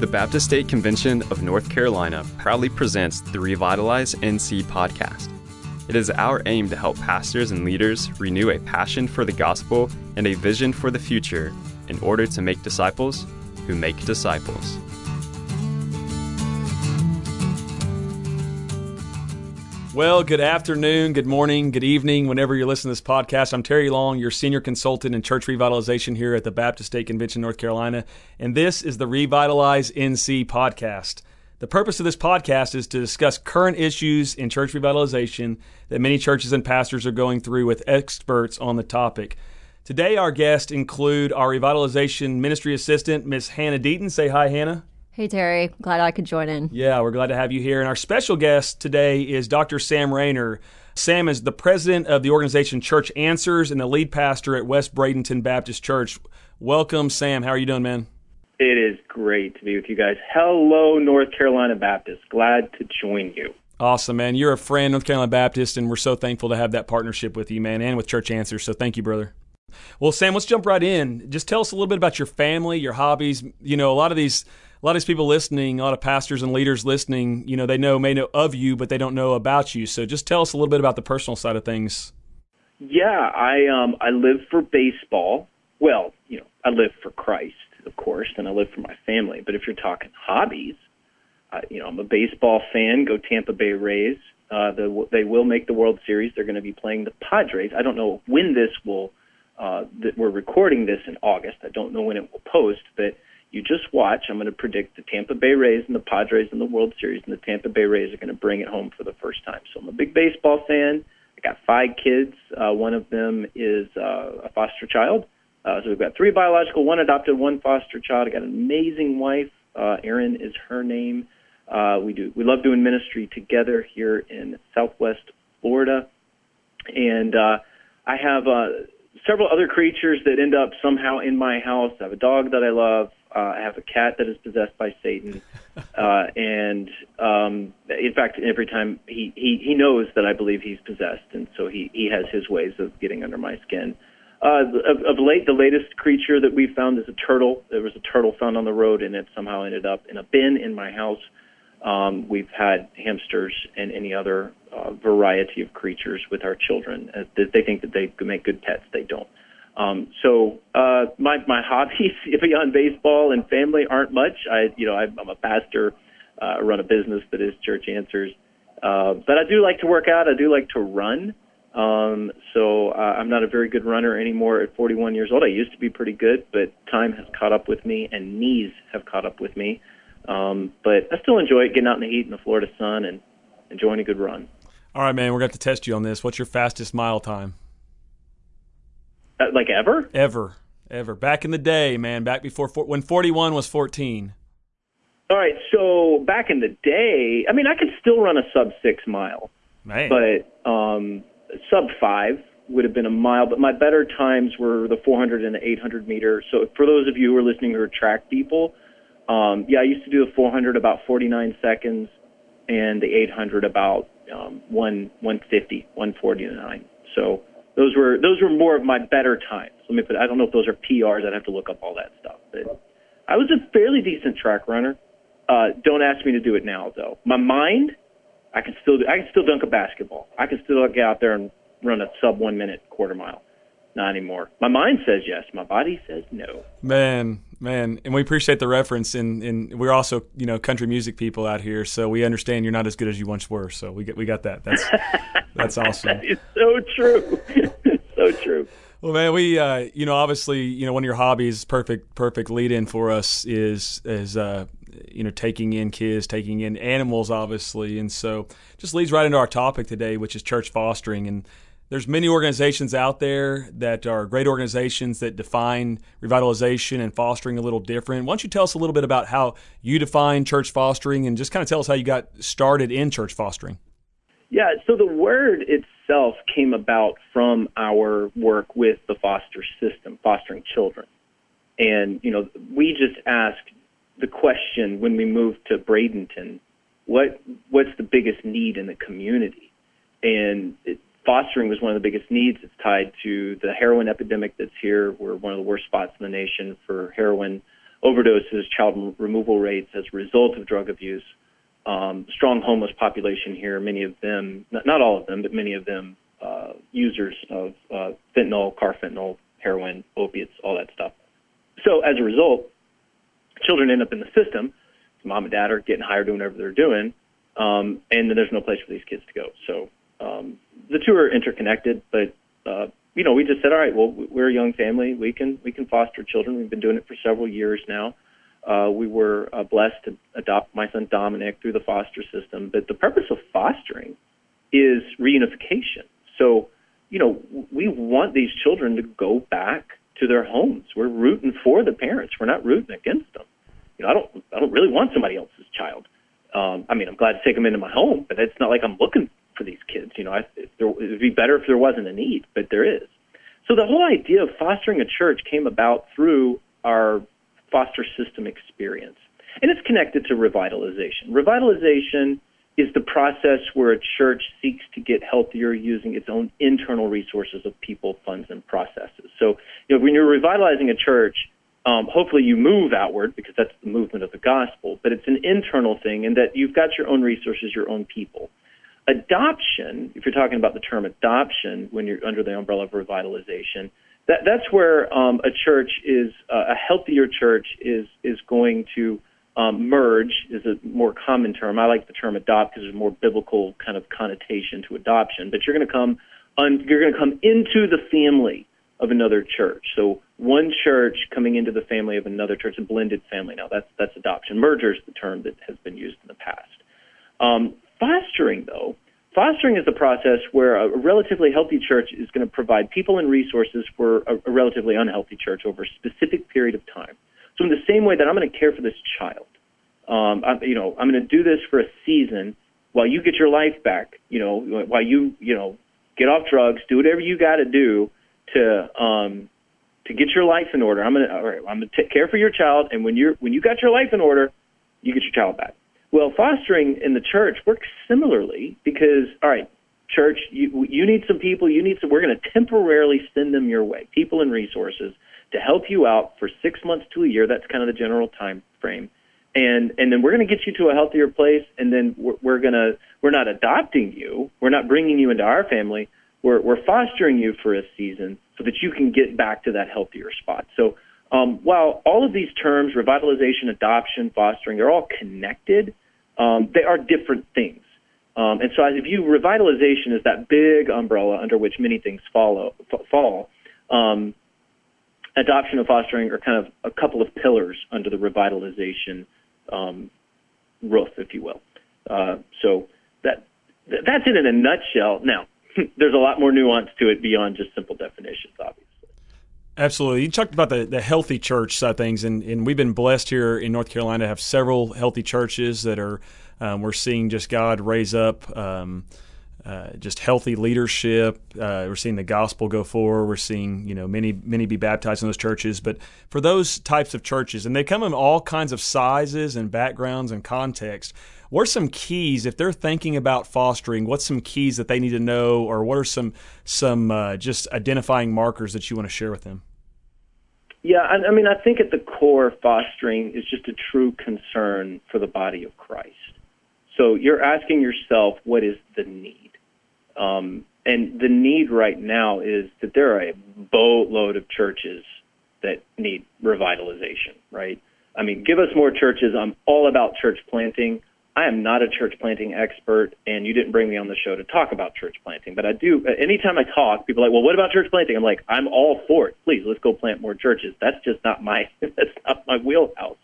The Baptist State Convention of North Carolina proudly presents the Revitalize NC podcast. It is our aim to help pastors and leaders renew a passion for the gospel and a vision for the future in order to make disciples who make disciples. Well, good afternoon, good morning, good evening, whenever you're listening to this podcast. I'm Terry Long, your senior consultant in church revitalization here at the Baptist State Convention, North Carolina, and this is the Revitalize NC podcast. The purpose of this podcast is to discuss current issues in church revitalization that many churches and pastors are going through with experts on the topic. Today, our guests include our revitalization ministry assistant, Miss Hannah Deaton. Say hi, Hannah. Hey, Terry. Glad I could join in. Yeah, we're glad to have you here. And our special guest today is Dr. Sam Rainer. Sam is the president of the organization Church Answers and the lead pastor at West Bradenton Baptist Church. Welcome, Sam. How are you doing, man? It is great to be with you guys. Hello, North Carolina Baptist. Glad to join you. Awesome, man. You're a friend, North Carolina Baptist, and we're so thankful to have that partnership with you, man, and with Church Answers. So thank you, brother. Well, Sam, let's jump right in. Just tell us a little bit about your family, your hobbies. You know, a lot of these a lot of these people listening, a lot of pastors and leaders listening, you know, they know may know of you, but they don't know about you. So just tell us a little bit about the personal side of things. Yeah, I um I live for baseball. Well, you know, I live for Christ, of course, and I live for my family. But if you're talking hobbies, uh, you know, I'm a baseball fan. Go Tampa Bay Rays. Uh, the, they will make the World Series. They're going to be playing the Padres. I don't know when this will. Uh, that we're recording this in August. I don't know when it will post, but you just watch. I'm going to predict the Tampa Bay Rays and the Padres in the World Series, and the Tampa Bay Rays are going to bring it home for the first time. So I'm a big baseball fan. I got five kids. Uh, one of them is uh, a foster child. Uh, so we've got three biological, one adopted, one foster child. I got an amazing wife. Uh, Erin is her name. Uh, we do we love doing ministry together here in Southwest Florida, and uh, I have uh, several other creatures that end up somehow in my house. I have a dog that I love. Uh, I have a cat that is possessed by Satan, uh, and um, in fact, every time he, he he knows that I believe he's possessed, and so he he has his ways of getting under my skin. Uh, of, of late, the latest creature that we found is a turtle. There was a turtle found on the road, and it somehow ended up in a bin in my house. Um, we've had hamsters and any other uh, variety of creatures with our children. Uh, they think that they make good pets. They don't. Um, so uh, my my hobbies beyond baseball and family aren't much. I you know I, I'm a pastor, uh, run a business that is Church Answers, uh, but I do like to work out. I do like to run. Um, so uh, I'm not a very good runner anymore at 41 years old. I used to be pretty good, but time has caught up with me and knees have caught up with me. Um, but I still enjoy it, getting out in the heat in the Florida sun and enjoying a good run. All right, man, we're going to test you on this. What's your fastest mile time? Uh, like ever? Ever, ever. Back in the day, man. Back before when forty-one was fourteen. All right, so back in the day, I mean, I could still run a sub six mile, man. but um, sub five would have been a mile. But my better times were the 400 and the 800 meter. So for those of you who are listening who are track people, um, yeah, I used to do the 400 about 49 seconds, and the 800 about um, one 150, 149. So those were those were more of my better times. Let me put. I don't know if those are PRs. I'd have to look up all that stuff. But I was a fairly decent track runner. Uh, don't ask me to do it now, though. My mind, I can still do, I can still dunk a basketball. I can still get out there and run a sub one minute quarter mile. Not anymore. My mind says yes. My body says no. Man, man, and we appreciate the reference. And, and we're also, you know, country music people out here, so we understand you're not as good as you once were. So we get we got that. That's that's awesome. that is so true. so true. Well, man, we, uh, you know, obviously, you know, one of your hobbies, perfect, perfect lead in for us is, is, uh, you know, taking in kids, taking in animals, obviously. And so just leads right into our topic today, which is church fostering. And there's many organizations out there that are great organizations that define revitalization and fostering a little different. Why don't you tell us a little bit about how you define church fostering and just kind of tell us how you got started in church fostering? Yeah, so the word itself came about from our work with the foster system, fostering children. And, you know, we just asked the question when we moved to Bradenton, what what's the biggest need in the community? And it, fostering was one of the biggest needs. It's tied to the heroin epidemic that's here. We're one of the worst spots in the nation for heroin. overdoses, child removal rates as a result of drug abuse, um, strong homeless population here. Many of them, not, not all of them, but many of them, uh, users of uh, fentanyl, carfentanil, heroin, opiates, all that stuff. So as a result, children end up in the system. Mom and dad are getting higher doing whatever they're doing, um, and then there's no place for these kids to go. So um, the two are interconnected, but uh, you know, we just said, all right, well, we're a young family. We can we can foster children. We've been doing it for several years now. Uh, we were uh, blessed to adopt my son Dominic through the foster system. But the purpose of fostering is reunification. So, you know, we want these children to go back to their homes. We're rooting for the parents. We're not rooting against them. You know, I don't I don't really want somebody else's child. Um, I mean, I'm glad to take them into my home, but it's not like I'm looking for these kids. You know, I, there, it would be better if there wasn't a need, but there is. So the whole idea of fostering a church came about through our foster system experience. And it's connected to revitalization. Revitalization is the process where a church seeks to get healthier using its own internal resources of people, funds, and processes. So, you know, when you're revitalizing a church, um, hopefully you move outward because that's the movement of the gospel, but it's an internal thing in that you've got your own resources, your own people. Adoption, if you're talking about the term adoption when you're under the umbrella of revitalization, that, that's where um, a church is uh, a healthier church is is going to um, merge is a more common term. I like the term adopt because there's more biblical kind of connotation to adoption. But you're going to come un, you're going to come into the family of another church. So one church coming into the family of another church, a blended family. Now that's that's adoption. Merger is the term that has been used in the past. Um, Fostering, though, fostering is the process where a relatively healthy church is going to provide people and resources for a, a relatively unhealthy church over a specific period of time. So, in the same way that I'm going to care for this child, um, I'm, you know, I'm going to do this for a season while you get your life back. You know, while you, you know, get off drugs, do whatever you got to do to um, to get your life in order. I'm going to, all right, I'm going to take care for your child, and when you're when you got your life in order, you get your child back. Well, fostering in the church works similarly because, all right, church, you, you need some people, you need some, we're going to temporarily send them your way, people and resources to help you out for six months to a year. That's kind of the general time frame. And, and then we're going to get you to a healthier place. And then we're, we're going to, we're not adopting you. We're not bringing you into our family. We're, we're fostering you for a season so that you can get back to that healthier spot. So, um, while all of these terms, revitalization, adoption, fostering, they're all connected, um, they are different things. Um, and so I view revitalization as that big umbrella under which many things follow, f- fall. Um, adoption and fostering are kind of a couple of pillars under the revitalization um, roof, if you will. Uh, so that that's it in a nutshell. Now, there's a lot more nuance to it beyond just simple definitions, obviously. Absolutely. You talked about the, the healthy church side of things, and, and we've been blessed here in North Carolina to have several healthy churches that are, um, we're seeing just God raise up um, uh, just healthy leadership. Uh, we're seeing the gospel go forward. We're seeing, you know, many, many be baptized in those churches. But for those types of churches, and they come in all kinds of sizes and backgrounds and context, what are some keys if they're thinking about fostering? What's some keys that they need to know, or what are some some uh, just identifying markers that you want to share with them? Yeah, I, I mean, I think at the core, fostering is just a true concern for the body of Christ. So you're asking yourself, what is the need? Um, and the need right now is that there are a boatload of churches that need revitalization, right? I mean, give us more churches. I'm all about church planting. I am not a church planting expert, and you didn't bring me on the show to talk about church planting. But I do. Anytime I talk, people are like, "Well, what about church planting?" I'm like, "I'm all for it. Please, let's go plant more churches." That's just not my that's not my wheelhouse.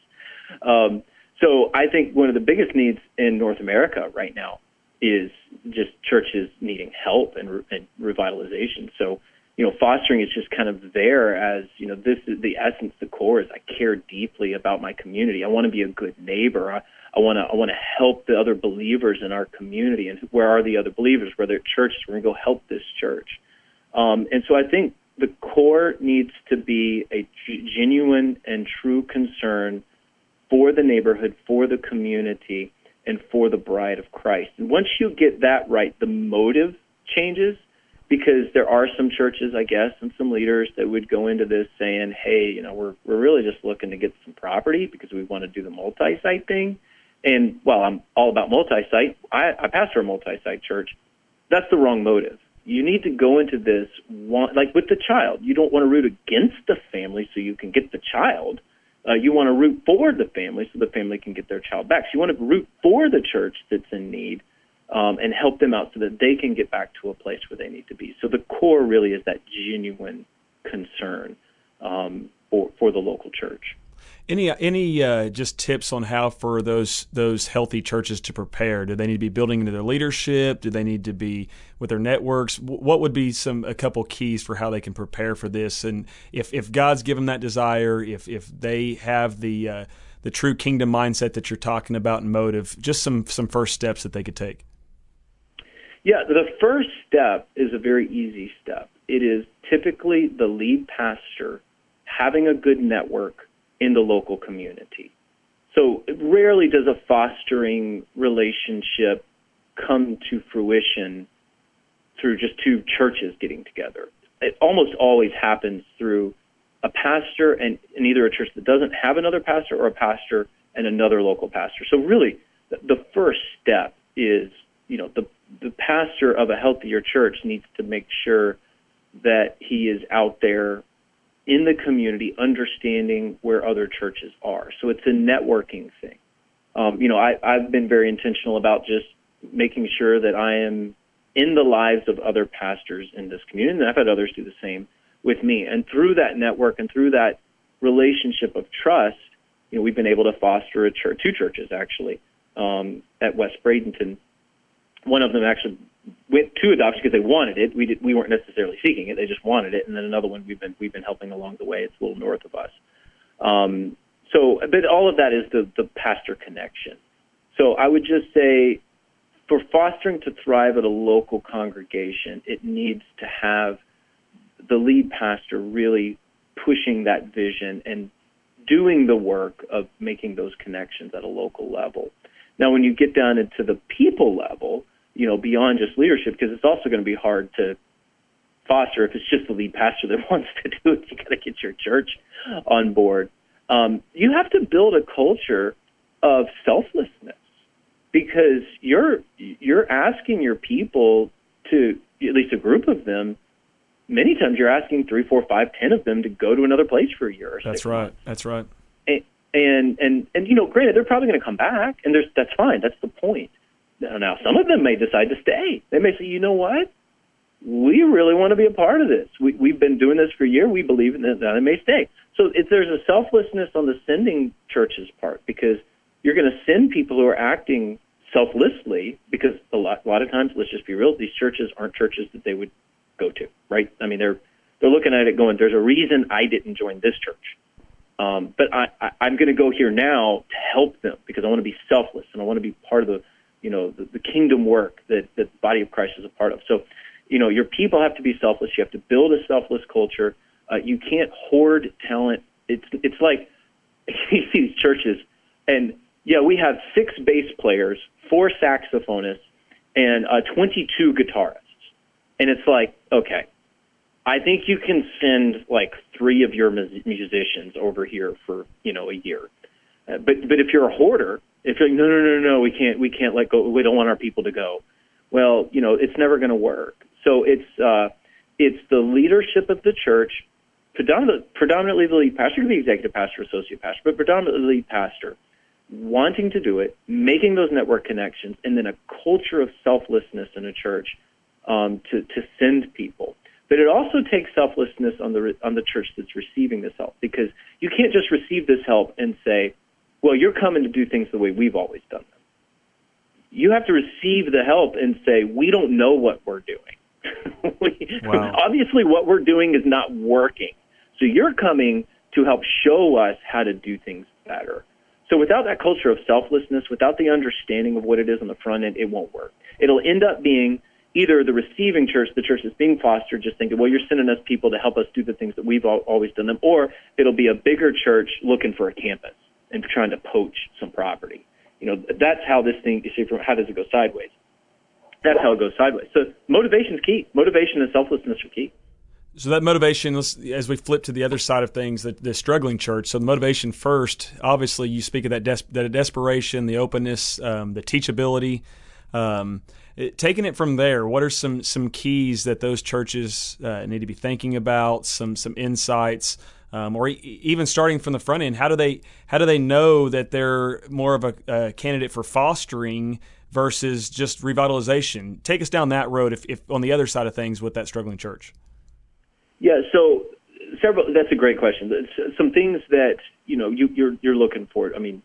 Um, so I think one of the biggest needs in North America right now is just churches needing help and, and revitalization. So you know, fostering is just kind of there as, you know, this is the essence, the core is I care deeply about my community. I want to be a good neighbor. I, I want to I want to help the other believers in our community. And where are the other believers? Where they're at churches, we're going to go help this church. Um, and so I think the core needs to be a genuine and true concern for the neighborhood, for the community, and for the bride of Christ. And once you get that right, the motive changes, because there are some churches, I guess, and some leaders that would go into this saying, "Hey, you know, we're we're really just looking to get some property because we want to do the multi-site thing." And well, I'm all about multi-site. I, I pastor a multi-site church. That's the wrong motive. You need to go into this one, like with the child. You don't want to root against the family so you can get the child. Uh, you want to root for the family so the family can get their child back. So you want to root for the church that's in need um, and help them out so that they can get back to a place where they need to be. So the core really is that genuine concern um, for for the local church. Any any uh, just tips on how for those those healthy churches to prepare? Do they need to be building into their leadership? Do they need to be with their networks? What would be some a couple keys for how they can prepare for this? And if if God's given that desire, if if they have the uh, the true kingdom mindset that you're talking about and motive, just some some first steps that they could take. Yeah, the first step is a very easy step. It is typically the lead pastor having a good network in the local community. So rarely does a fostering relationship come to fruition through just two churches getting together. It almost always happens through a pastor and, and either a church that doesn't have another pastor or a pastor and another local pastor. So really the first step is, you know, the the pastor of a healthier church needs to make sure that he is out there in the community understanding where other churches are. So it's a networking thing. Um, you know, I, I've been very intentional about just making sure that I am in the lives of other pastors in this community, and I've had others do the same with me. And through that network and through that relationship of trust, you know, we've been able to foster a church, two churches actually, um, at West Bradenton one of them actually went to adoption because they wanted it. We did, we weren't necessarily seeking it; they just wanted it. And then another one we've been we've been helping along the way. It's a little north of us. Um, so, but all of that is the the pastor connection. So I would just say, for fostering to thrive at a local congregation, it needs to have the lead pastor really pushing that vision and doing the work of making those connections at a local level. Now, when you get down into the people level, you know, beyond just leadership, because it's also going to be hard to foster if it's just the lead pastor that wants to do it. You got to get your church on board. Um, you have to build a culture of selflessness because you're you're asking your people to at least a group of them. Many times you're asking three, four, five, ten of them to go to another place for a year. That's right. Months. That's right. And, and and and you know, granted, they're probably going to come back, and there's that's fine. That's the point. Now, some of them may decide to stay. They may say, you know what? We really want to be a part of this. We, we've been doing this for a year. We believe in it. Now they may stay. So if there's a selflessness on the sending church's part because you're going to send people who are acting selflessly because a lot, a lot of times, let's just be real, these churches aren't churches that they would go to, right? I mean, they're they're looking at it going, there's a reason I didn't join this church. Um, but I, I, I'm going to go here now to help them because I want to be selfless and I want to be part of the you know, the, the kingdom work that, that the body of Christ is a part of. So, you know, your people have to be selfless. You have to build a selfless culture. Uh, you can't hoard talent. It's it's like you see these churches, and yeah, we have six bass players, four saxophonists, and uh, 22 guitarists, and it's like, okay, I think you can send like three of your musicians over here for you know a year, uh, but but if you're a hoarder, if you're like, no, no, no, no, we can't, we can't let go. We don't want our people to go. Well, you know, it's never going to work. So it's uh, it's the leadership of the church, predominantly, predominantly the lead pastor, the executive pastor, associate pastor, but predominantly the lead pastor, wanting to do it, making those network connections, and then a culture of selflessness in a church um, to to send people. But it also takes selflessness on the on the church that's receiving this help because you can't just receive this help and say, well, you're coming to do things the way we've always done them. You have to receive the help and say, we don't know what we're doing. we, wow. Obviously, what we're doing is not working. So you're coming to help show us how to do things better. So without that culture of selflessness, without the understanding of what it is on the front end, it won't work. It'll end up being either the receiving church, the church that's being fostered, just thinking, well, you're sending us people to help us do the things that we've always done them, or it'll be a bigger church looking for a campus and trying to poach some property. You know, that's how this thing, you see, from how does it go sideways? that's how it goes sideways. So motivation is key. Motivation and selflessness are key. So that motivation, as we flip to the other side of things, the, the struggling church. So the motivation first, obviously, you speak of that des- that desperation, the openness, um, the teachability. Um, it, taking it from there, what are some some keys that those churches uh, need to be thinking about? Some some insights, um, or e- even starting from the front end. How do they how do they know that they're more of a, a candidate for fostering versus just revitalization? Take us down that road. If, if on the other side of things with that struggling church. Yeah, so several. That's a great question. Some things that you know you, you're you're looking for. I mean,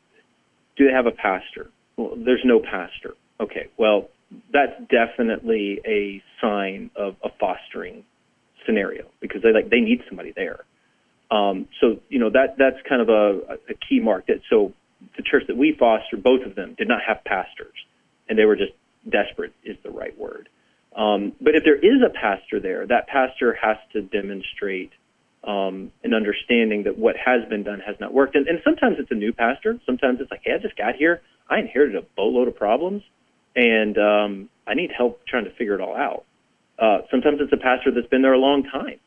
do they have a pastor? Well, there's no pastor. Okay, well, that's definitely a sign of a fostering scenario because they like they need somebody there. Um, so you know that that's kind of a, a key mark. That so the church that we foster, both of them did not have pastors, and they were just desperate is the right word. Um, but if there is a pastor there, that pastor has to demonstrate um, an understanding that what has been done has not worked. And, and sometimes it's a new pastor. Sometimes it's like, hey, I just got here. I inherited a boatload of problems, and um, I need help trying to figure it all out. Uh, sometimes it's a pastor that's been there a long time,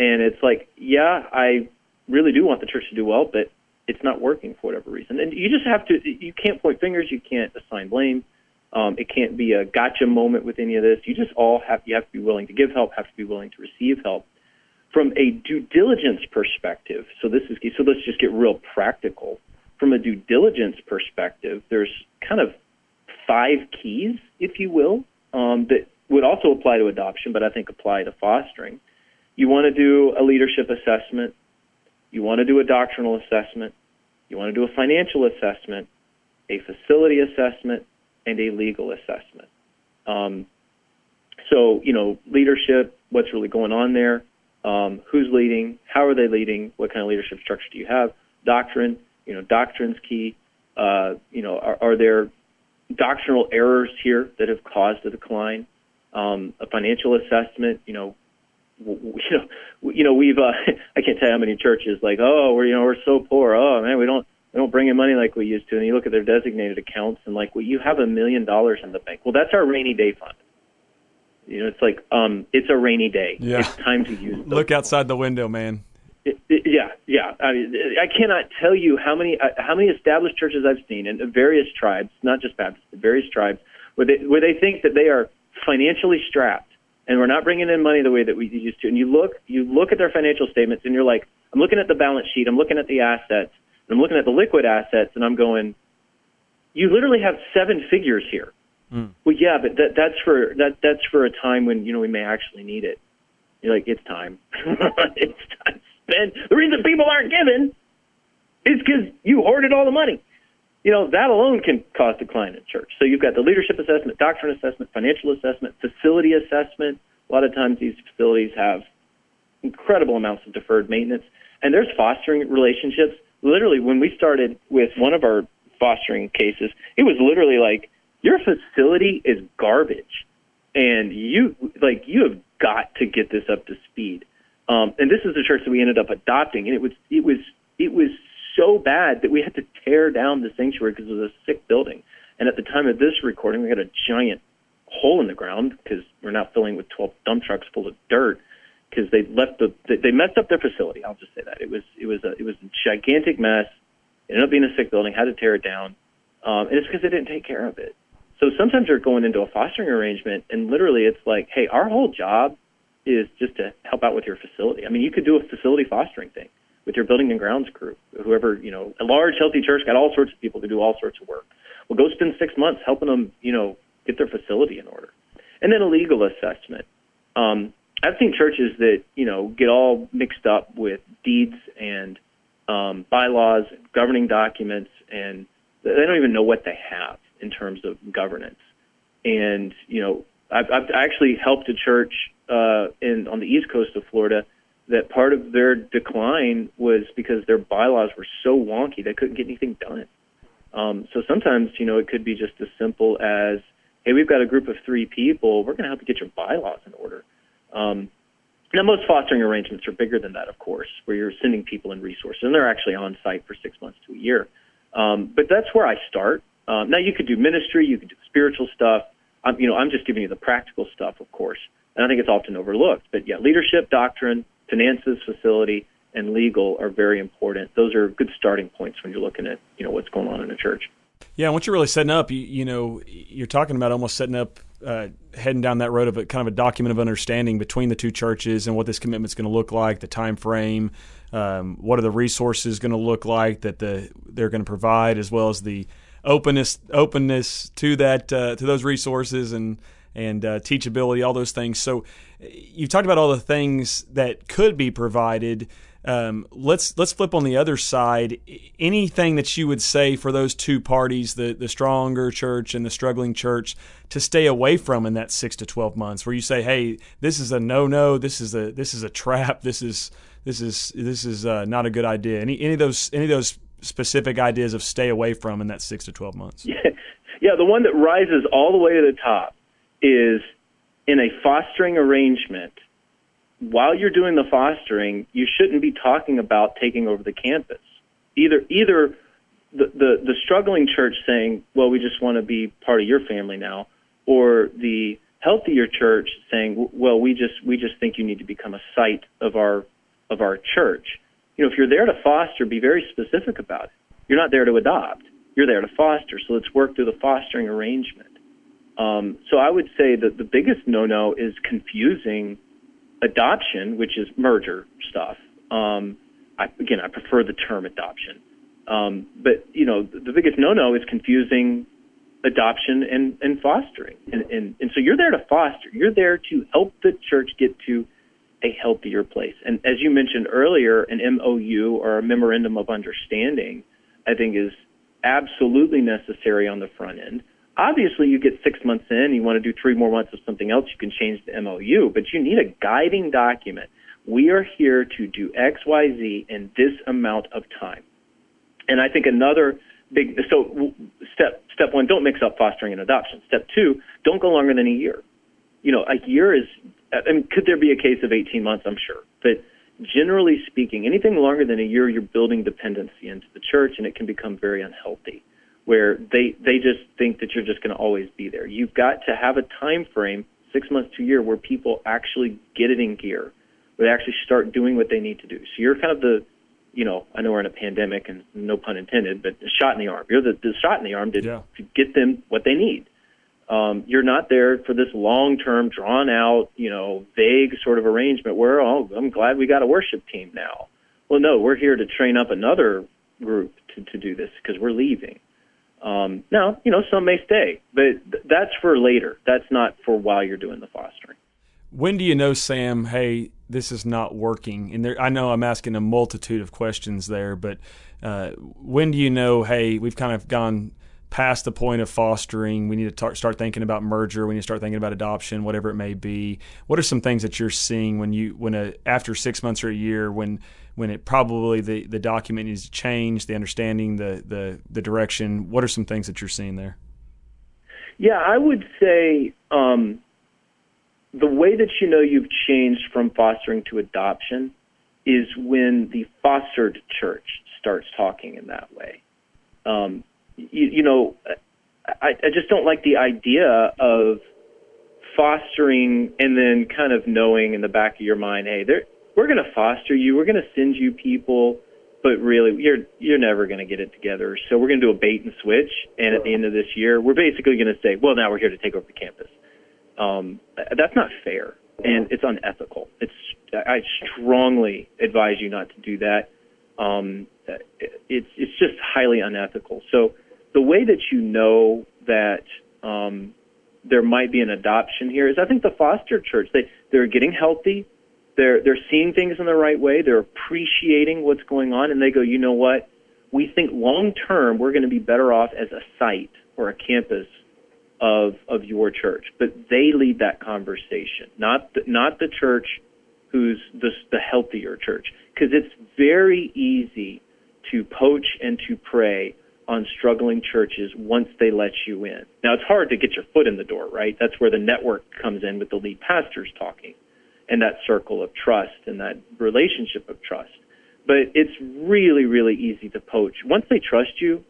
and it's like, yeah, I really do want the church to do well, but it's not working for whatever reason. And you just have to. You can't point fingers. You can't assign blame. Um, it can't be a gotcha moment with any of this. You just all have you have to be willing to give help, have to be willing to receive help. From a due diligence perspective, so this is so let's just get real practical. From a due diligence perspective, there's kind of five keys, if you will, um, that would also apply to adoption, but I think apply to fostering. You want to do a leadership assessment. You want to do a doctrinal assessment. You want to do a financial assessment, a facility assessment, and a legal assessment. Um, so, you know, leadership, what's really going on there, um, who's leading, how are they leading, what kind of leadership structure do you have, doctrine, you know, doctrine's key. Uh, you know, are, are there doctrinal errors here that have caused the decline? Um, a financial assessment, you know, you know, you know, we've uh, I can't tell you how many churches like, oh, we're you know we're so poor. Oh man, we don't we don't bring in money like we used to. And you look at their designated accounts and like, well, you have a million dollars in the bank. Well, that's our rainy day fund. You know, it's like, um, it's a rainy day. Yeah. It's time to use. Look outside the window, man. It, it, yeah, yeah. I mean, I cannot tell you how many uh, how many established churches I've seen in various tribes, not just Baptists, various tribes, where they where they think that they are financially strapped and we're not bringing in money the way that we used to. And you look you look at their financial statements and you're like, I'm looking at the balance sheet, I'm looking at the assets, I'm looking at the liquid assets and I'm going, you literally have seven figures here. Mm. Well, yeah, but that, that's for that that's for a time when you know we may actually need it. You're like, it's time. it's time. Spend. The reason people aren't giving is because you hoarded all the money. You know that alone can cause decline in church. So you've got the leadership assessment, doctrine assessment, financial assessment, facility assessment. A lot of times these facilities have incredible amounts of deferred maintenance, and there's fostering relationships literally when we started with one of our fostering cases, it was literally like your facility is garbage, and you like you have got to get this up to speed. Um, and this is the church that we ended up adopting, and it was it was it was so bad that we had to tear down the sanctuary because it was a sick building. And at the time of this recording, we had a giant hole in the ground because we're now filling with 12 dump trucks full of dirt because they left the they messed up their facility. I'll just say that it was it was a it was a gigantic mess. It ended up being a sick building. Had to tear it down, um, and it's because they didn't take care of it. So sometimes you're going into a fostering arrangement, and literally it's like, hey, our whole job is just to help out with your facility. I mean, you could do a facility fostering thing with your building and grounds crew, whoever you know, a large healthy church got all sorts of people to do all sorts of work. Well, go spend six months helping them, you know, get their facility in order, and then a legal assessment. Um, I've seen churches that you know get all mixed up with deeds and um, bylaws, governing documents, and they don't even know what they have in terms of governance. And you know, I've, I've actually helped a church uh, in on the east coast of Florida that part of their decline was because their bylaws were so wonky they couldn't get anything done. Um, so sometimes, you know, it could be just as simple as, hey, we've got a group of three people, we're going to help you get your bylaws in order. Um, now, most fostering arrangements are bigger than that, of course, where you're sending people and resources, and they're actually on site for six months to a year. Um, but that's where I start. Um, now, you could do ministry, you could do spiritual stuff, I'm, you know, I'm just giving you the practical stuff, of course, and I think it's often overlooked. But yeah, leadership, doctrine, finances, facility, and legal are very important. Those are good starting points when you're looking at you know what's going on in a church. Yeah, once you're really setting up, you, you know, you're talking about almost setting up, uh, heading down that road of a kind of a document of understanding between the two churches and what this commitment's going to look like, the time frame, um, what are the resources going to look like that the they're going to provide, as well as the openness openness to that uh, to those resources and and uh, teachability, all those things. So you've talked about all the things that could be provided. Um, let's let's flip on the other side. Anything that you would say for those two parties, the the stronger church and the struggling church, to stay away from in that six to twelve months, where you say, "Hey, this is a no no. This is a this is a trap. This is this is this is uh, not a good idea." Any any of those any of those specific ideas of stay away from in that six to twelve months? Yeah, yeah. The one that rises all the way to the top is in a fostering arrangement while you're doing the fostering, you shouldn't be talking about taking over the campus. Either either the, the, the struggling church saying, well, we just want to be part of your family now, or the healthier church saying, well, we just we just think you need to become a site of our of our church. You know, if you're there to foster, be very specific about it. You're not there to adopt. You're there to foster. So let's work through the fostering arrangement. Um, so I would say that the biggest no-no is confusing adoption, which is merger stuff. Um, I, again, I prefer the term adoption. Um, but you know, the, biggest no-no is confusing adoption and, and fostering. And, and, and so you're there to foster. You're there to help the church get to a healthier place. And as you mentioned earlier, an MOU or a memorandum of understanding, I think is absolutely necessary on the front end. Obviously, you get six months in, you want to do three more months of something else, you can change the MOU, but you need a guiding document. We are here to do X, Y, Z in this amount of time. And I think another big so step step one, don't mix up fostering and adoption. Step two, don't go longer than a year. You know, a year is. I mean, could there be a case of 18 months? I'm sure, but generally speaking, anything longer than a year, you're building dependency into the church, and it can become very unhealthy where they they just think that you're just going to always be there. You've got to have a time frame, six months to a year, where people actually get it in gear, where they actually start doing what they need to do. So you're kind of the, you know, I know we're in a pandemic and no pun intended, but the shot in the arm. You're the, the shot in the arm to, yeah. to get them what they need. Um, you're not there for this long-term, drawn-out, you know, vague sort of arrangement where, oh, I'm glad we got a worship team now. Well, no, we're here to train up another group to, to do this because we're leaving. Um, now, you know, some may stay, but th- that's for later. That's not for while you're doing the fostering. When do you know, Sam? Hey, this is not working. And there, I know I'm asking a multitude of questions there, but uh, when do you know? Hey, we've kind of gone past the point of fostering. We need to tar- start thinking about merger. We need to start thinking about adoption, whatever it may be. What are some things that you're seeing when you when a after six months or a year when when it probably the, the document needs to change, the understanding, the, the, the direction? What are some things that you're seeing there? Yeah, I would say um, the way that you know you've changed from fostering to adoption is when the fostered church starts talking in that way. Um, you, you know, I, I just don't like the idea of fostering and then kind of knowing in the back of your mind, hey, there we're going to foster you. We're going to send you people, but really, you're you're never going to get it together. So we're going to do a bait and switch, and at the end of this year, we're basically going to say, well, now we're here to take over the campus. Um, that's not fair, and it's unethical. It's I strongly advise you not to do that. Um, it's it's just highly unethical. So the way that you know that um, there might be an adoption here is I think the foster church they they're getting healthy they're they're seeing things in the right way. They're appreciating what's going on, and they go, you know what? We think long term we're going to be better off as a site or a campus of of your church. But they lead that conversation, not the, not the church who's the the healthier church, because it's very easy to poach and to prey on struggling churches once they let you in. Now it's hard to get your foot in the door, right? That's where the network comes in with the lead pastors talking and that circle of trust and that relationship of trust. But it's really, really easy to poach. Once they trust you,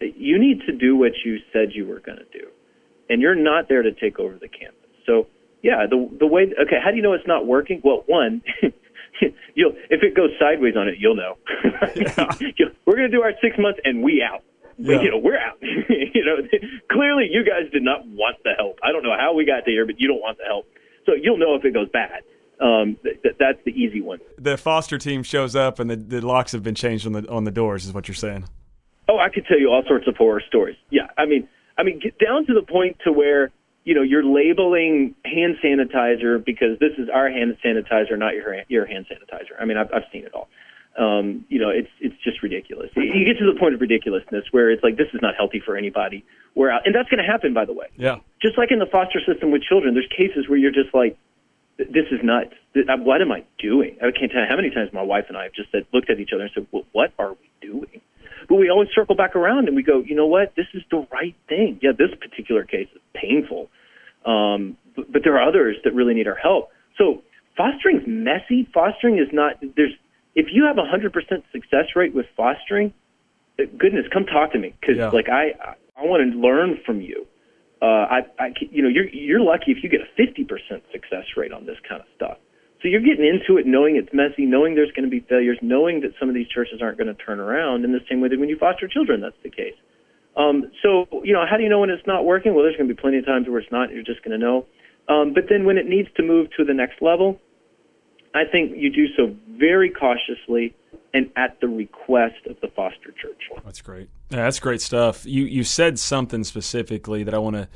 you need to do what you said you were going to do. and you're not there to take over the campus. So yeah, the the way okay, how do you know it's not working? Well, one, you'll if it goes sideways on it, you'll know. Yeah. we're going to do our six months and we out. Yeah. You know, we're out. you know, clearly you guys did not want the help. I don't know how we got to here, but you don't want the help. So you'll know if it goes bad. Um, th- that's the easy one. The foster team shows up and the, the locks have been changed on the on the doors. Is what you're saying? Oh, I could tell you all sorts of horror stories. Yeah, I mean, I mean, get down to the point to where you know you're labeling hand sanitizer because this is our hand sanitizer, not your your hand sanitizer. I mean, I've, I've seen it all. Um, you know, it's it's just ridiculous. You get to the point of ridiculousness where it's like this is not healthy for anybody. We're out, and that's going to happen, by the way. Yeah. Just like in the foster system with children, there's cases where you're just like, this is nuts. Uh, what am I doing? I can't tell you how many times my wife and I have just said, looked at each other and said, well, what are we doing? But we always circle back around and we go, you know what? This is the right thing. Yeah, this particular case is painful. Um, but, but there are others that really need our help. So fostering's messy. Fostering is not, there's, if you have a 100% success rate with fostering, uh, goodness, come talk to me. Cause yeah. like I, I want to learn from you uh, I, I, you know, you're you're lucky if you get a 50% success rate on this kind of stuff. So you're getting into it knowing it's messy, knowing there's going to be failures, knowing that some of these churches aren't going to turn around in the same way that when you foster children, that's the case. Um, so, you know, how do you know when it's not working? Well, there's going to be plenty of times where it's not. You're just going to know. Um, but then when it needs to move to the next level, I think you do so very cautiously and at the request of the foster church. That's great. Yeah, that's great stuff. You you said something specifically that I want to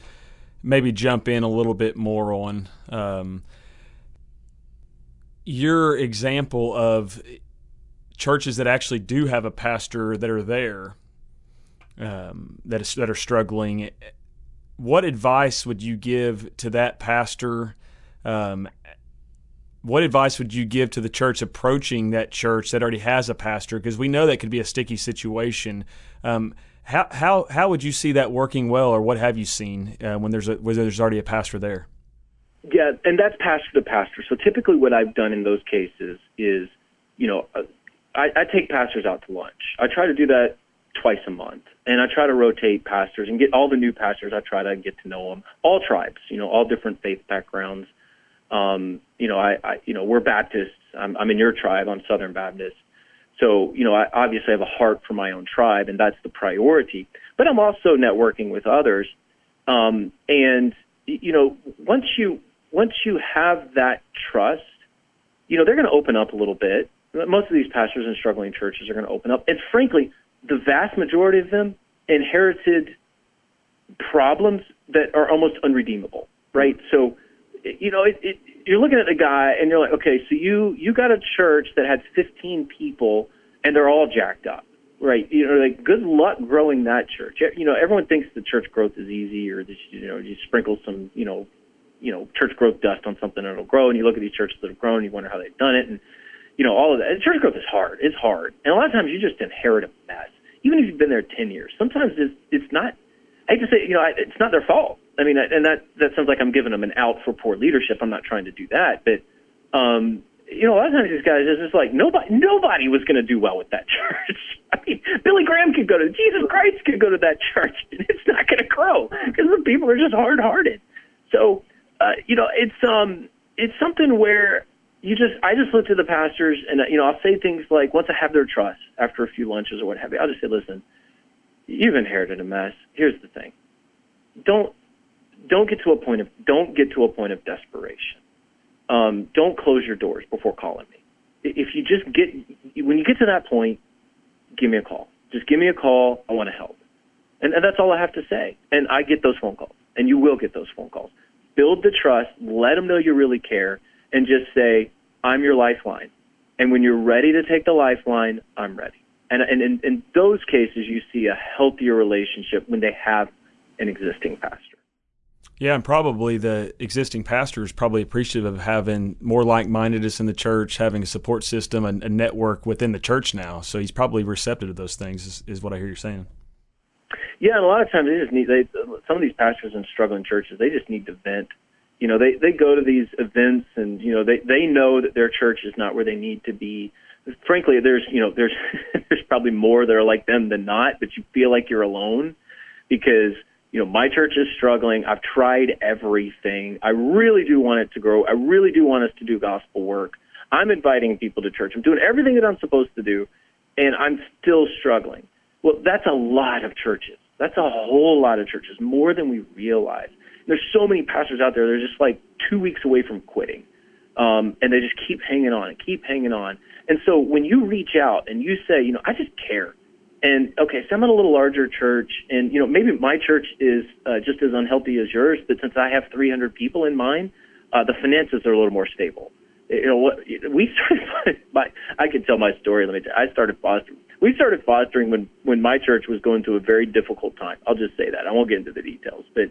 maybe jump in a little bit more on. Um, your example of churches that actually do have a pastor that are there um, that is that are struggling. What advice would you give to that pastor um, what advice would you give to the church approaching that church that already has a pastor? Because we know that could be a sticky situation. Um, how how how would you see that working well, or what have you seen uh, when there's a when there's already a pastor there? Yeah, and that's pastor to pastor. So typically, what I've done in those cases is, you know, uh, I, I take pastors out to lunch. I try to do that twice a month, and I try to rotate pastors and get all the new pastors. I try to get to know them, all tribes, you know, all different faith backgrounds um, you know, I, I, you know, we're Baptists. I'm, I'm in your tribe. I'm Southern Baptist. So, you know, I obviously have a heart for my own tribe, and that's the priority. But I'm also networking with others. Um, and you know, once you once you have that trust, you know, they're going to open up a little bit. Most of these pastors in struggling churches are going to open up, and frankly, the vast majority of them inherited problems that are almost unredeemable, right? So you know, it, it, you're looking at a guy and you're like, okay, so you you got a church that had 15 people and they're all jacked up, right? You know, like good luck growing that church. You know, everyone thinks the church growth is easy, or just you know, you sprinkle some, you know, you know, church growth dust on something and it'll grow. And you look at these churches that have grown, and you wonder how they've done it, and you know, all of that. And church growth is hard. It's hard, and a lot of times you just inherit a mess. Even if you've been there 10 years, sometimes it's it's not. I hate to say, you know, it's not their fault I mean, and that that sounds like I'm giving them an out for poor leadership. I'm not trying to do that, but um, you know, a lot of times these guys is just like nobody nobody was going to do well with that church. I mean, Billy Graham could go to Jesus Christ could go to that church, and it's not going to grow because the people are just hard hearted. So, uh, you know, it's um, it's something where you just I just look to the pastors and you know I'll say things like once I have their trust after a few lunches or what have you, I'll just say, listen, you've inherited a mess. Here's the thing, don't don't get to a point of don't get to a point of desperation. Um, don't close your doors before calling me. If you just get when you get to that point, give me a call. Just give me a call. I want to help, and, and that's all I have to say. And I get those phone calls, and you will get those phone calls. Build the trust. Let them know you really care, and just say, "I'm your lifeline." And when you're ready to take the lifeline, I'm ready. And, and in, in those cases, you see a healthier relationship when they have an existing pastor. Yeah, and probably the existing pastor is probably appreciative of having more like-mindedness in the church, having a support system, and a network within the church now. So he's probably receptive to those things, is, is what I hear you saying. Yeah, and a lot of times they just need they some of these pastors in struggling churches they just need to vent. You know, they they go to these events and you know they they know that their church is not where they need to be. Frankly, there's you know there's there's probably more that are like them than not, but you feel like you're alone because you know, my church is struggling. I've tried everything. I really do want it to grow. I really do want us to do gospel work. I'm inviting people to church. I'm doing everything that I'm supposed to do, and I'm still struggling. Well, that's a lot of churches. That's a whole lot of churches, more than we realize. There's so many pastors out there. They're just like two weeks away from quitting, um, and they just keep hanging on and keep hanging on. And so when you reach out and you say, you know, I just care. And okay, so I'm in a little larger church, and you know maybe my church is uh, just as unhealthy as yours, but since I have 300 people in mine, uh, the finances are a little more stable. You know what? We started. My, I could tell my story. Let me. Tell, I started fostering. We started fostering when when my church was going through a very difficult time. I'll just say that. I won't get into the details, but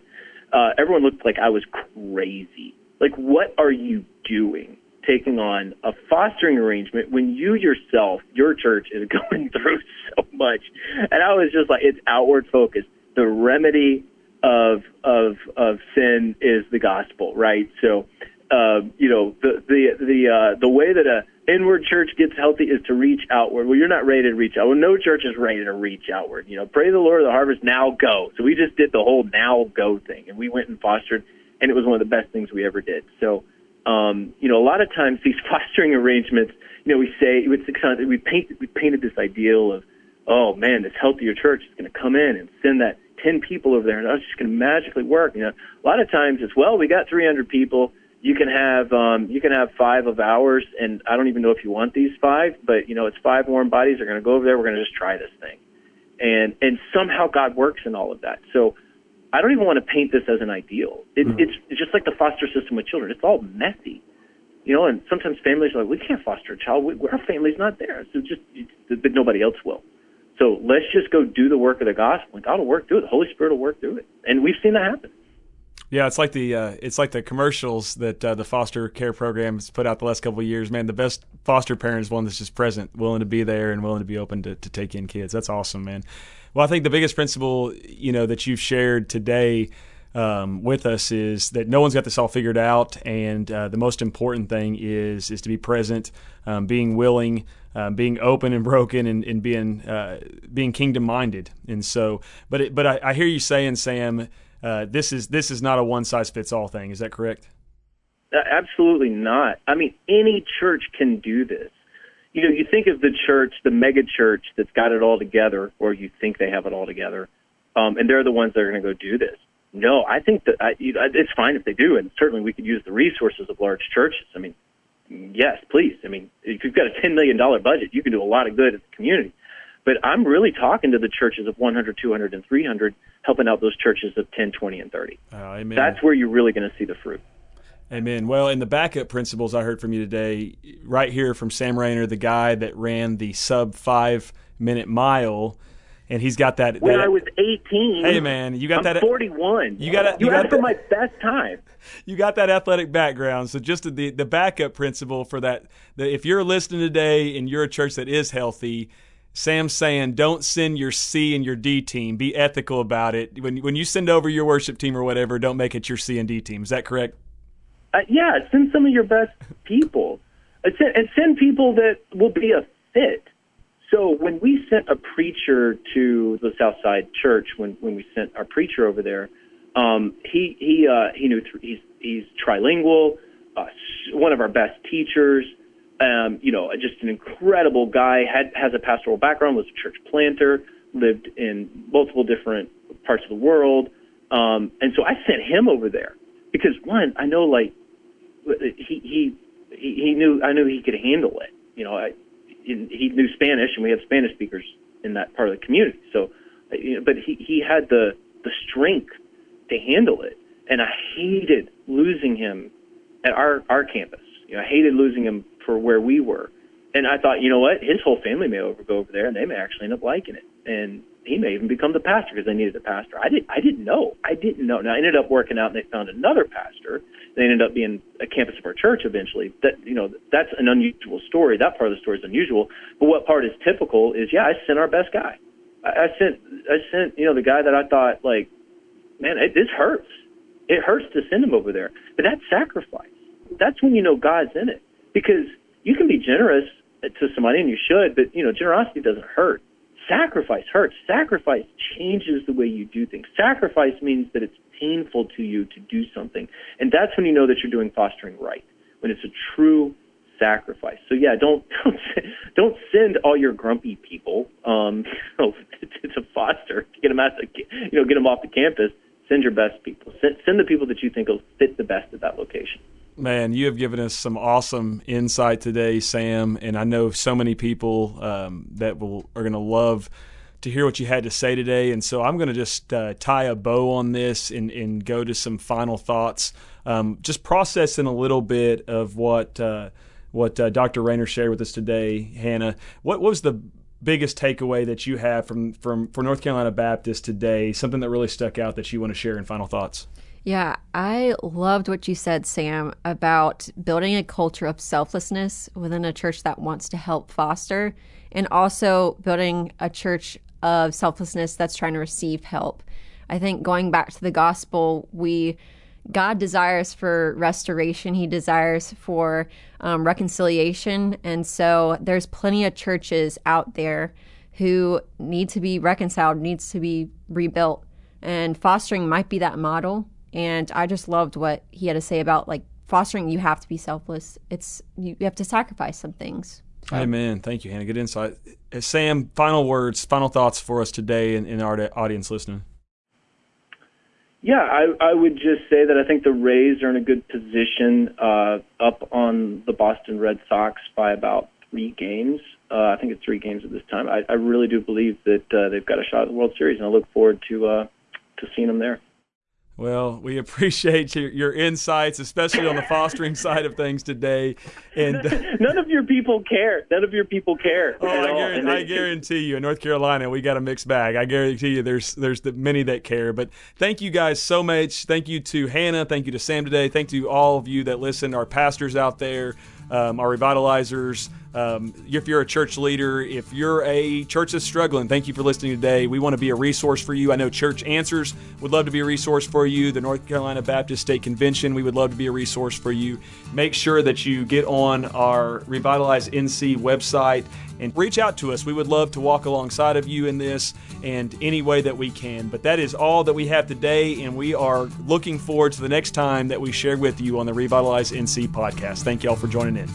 uh, everyone looked like I was crazy. Like, what are you doing? Taking on a fostering arrangement when you yourself, your church, is going through so much. And I was just like, it's outward focused. The remedy of of of sin is the gospel, right? So, uh, you know, the the the uh, the way that a inward church gets healthy is to reach outward. Well, you're not ready to reach out. Well, no church is ready to reach outward. You know, pray the Lord of the harvest, now go. So we just did the whole now go thing, and we went and fostered, and it was one of the best things we ever did. So um, you know, a lot of times these fostering arrangements, you know, we say we paint we painted this ideal of, oh man, this healthier church is going to come in and send that ten people over there, and it's just going to magically work. You know, a lot of times it's well, we got 300 people. You can have um, you can have five of ours, and I don't even know if you want these five, but you know, it's five warm bodies. They're going to go over there. We're going to just try this thing, and and somehow God works in all of that. So I don't even want to paint this as an ideal. It, mm. It's just like the foster system with children. It's all messy, you know. And sometimes families are like, "We can't foster a child. We, our family's not there, so just but nobody else will." So let's just go do the work of the gospel, and God will work through it. The Holy Spirit will work through it, and we've seen that happen. Yeah, it's like the uh, it's like the commercials that uh, the foster care program has put out the last couple of years. Man, the best foster parent is one that's just present, willing to be there, and willing to be open to, to take in kids. That's awesome, man. Well, I think the biggest principle, you know, that you've shared today um, with us is that no one's got this all figured out, and uh, the most important thing is is to be present, um, being willing, um, being open and broken, and, and being uh, being kingdom minded. And so, but it, but I, I, hear you saying, Sam, uh, this is this is not a one size fits all thing. Is that correct? Absolutely not. I mean, any church can do this you know, you think of the church, the mega church that's got it all together, or you think they have it all together, um, and they're the ones that are going to go do this. No, I think that I, you know, it's fine if they do, and certainly we could use the resources of large churches. I mean, yes, please. I mean, if you've got a ten million dollar budget, you can do a lot of good in the community. But I'm really talking to the churches of 100, 200, and 300, helping out those churches of 10, 20, and 30. Uh, amen. That's where you're really going to see the fruit. Amen. Well, in the backup principles I heard from you today, right here from Sam Rainer, the guy that ran the sub five minute mile, and he's got that. When that, I was eighteen. Hey man, you got I'm that. Forty one. You got. You, you got for my best time. You got that athletic background, so just the the backup principle for that. The, if you're listening today and you're a church that is healthy. Sam's saying, don't send your C and your D team. Be ethical about it. When when you send over your worship team or whatever, don't make it your C and D team. Is that correct? Uh, yeah, send some of your best people, and send, and send people that will be a fit. So when we sent a preacher to the Southside Church, when when we sent our preacher over there, um, he he uh, he knew th- he's he's trilingual, uh, one of our best teachers. Um, you know, just an incredible guy. Had has a pastoral background, was a church planter, lived in multiple different parts of the world, um, and so I sent him over there because one, I know like he he he knew I knew he could handle it. You know, I he knew Spanish, and we have Spanish speakers in that part of the community. So, uh, know, but he he had the the strength to handle it, and I hated losing him at our our campus. You know, I hated losing him for where we were, and I thought, you know what, his whole family may over go over there, and they may actually end up liking it, and he may even become the pastor because they needed a pastor. I didn't I didn't know. I didn't know. Now I ended up working out, and they found another pastor they ended up being a campus of our church eventually. That you know that's an unusual story. That part of the story is unusual. But what part is typical is yeah, I sent our best guy. I, I sent I sent you know the guy that I thought like, man, it, this hurts. It hurts to send him over there. But that's sacrifice. That's when you know God's in it because you can be generous to somebody and you should, but you know generosity doesn't hurt. Sacrifice hurts. Sacrifice changes the way you do things. Sacrifice means that it's painful to you to do something. And that's when you know that you're doing fostering right, when it's a true sacrifice. So yeah, don't don't don't send all your grumpy people um, you to, foster get them out, the, you know, get them off the campus. Send your best people. Send, send the people that you think will fit the best at that location. Man, you have given us some awesome insight today, Sam, and I know so many people um, that will are going to love to hear what you had to say today. And so I'm going to just uh, tie a bow on this and, and go to some final thoughts. Um, just processing a little bit of what uh, what uh, Dr. Rainer shared with us today, Hannah. What, was the biggest takeaway that you have from from for North Carolina Baptist today? Something that really stuck out that you want to share in final thoughts. Yeah, I loved what you said, Sam, about building a culture of selflessness within a church that wants to help foster, and also building a church of selflessness that's trying to receive help. I think going back to the gospel, we God desires for restoration. He desires for um, reconciliation, and so there's plenty of churches out there who need to be reconciled, needs to be rebuilt, and fostering might be that model and I just loved what he had to say about like fostering. You have to be selfless. It's you, you have to sacrifice some things. Amen. Thank you, Hannah. Good insight. Uh, Sam, final words, final thoughts for us today and in, in our audience listening. Yeah, I, I would just say that I think the Rays are in a good position uh, up on the Boston Red Sox by about three games. Uh, I think it's three games at this time. I, I really do believe that uh, they've got a shot at the World Series, and I look forward to uh, to seeing them there. Well, we appreciate your, your, insights, especially on the fostering side of things today. And none of your people care. None of your people care. Oh, I guarantee, I guarantee, you, in North Carolina, we got a mixed bag. I guarantee you, there's there's the many that care. But thank you guys so much. Thank you to Hannah. Thank you to Sam today. Thank you to all of you that listen. Our pastors out there um, our revitalizers. Um, if you're a church leader, if you're a church that's struggling, thank you for listening today. We want to be a resource for you. I know Church Answers would love to be a resource for you. The North Carolina Baptist State Convention, we would love to be a resource for you. Make sure that you get on our Revitalize NC website and reach out to us. We would love to walk alongside of you in this and any way that we can. But that is all that we have today, and we are looking forward to the next time that we share with you on the Revitalize NC podcast. Thank you all for joining in.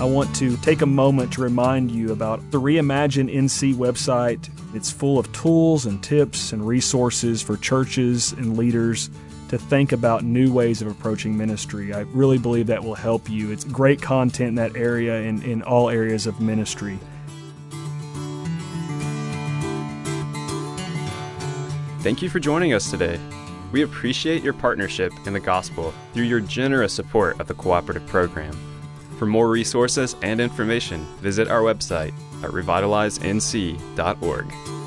I want to take a moment to remind you about the Reimagine NC website. It's full of tools and tips and resources for churches and leaders to think about new ways of approaching ministry. I really believe that will help you. It's great content in that area and in all areas of ministry. Thank you for joining us today. We appreciate your partnership in the gospel through your generous support of the cooperative program. For more resources and information, visit our website at revitalizenc.org.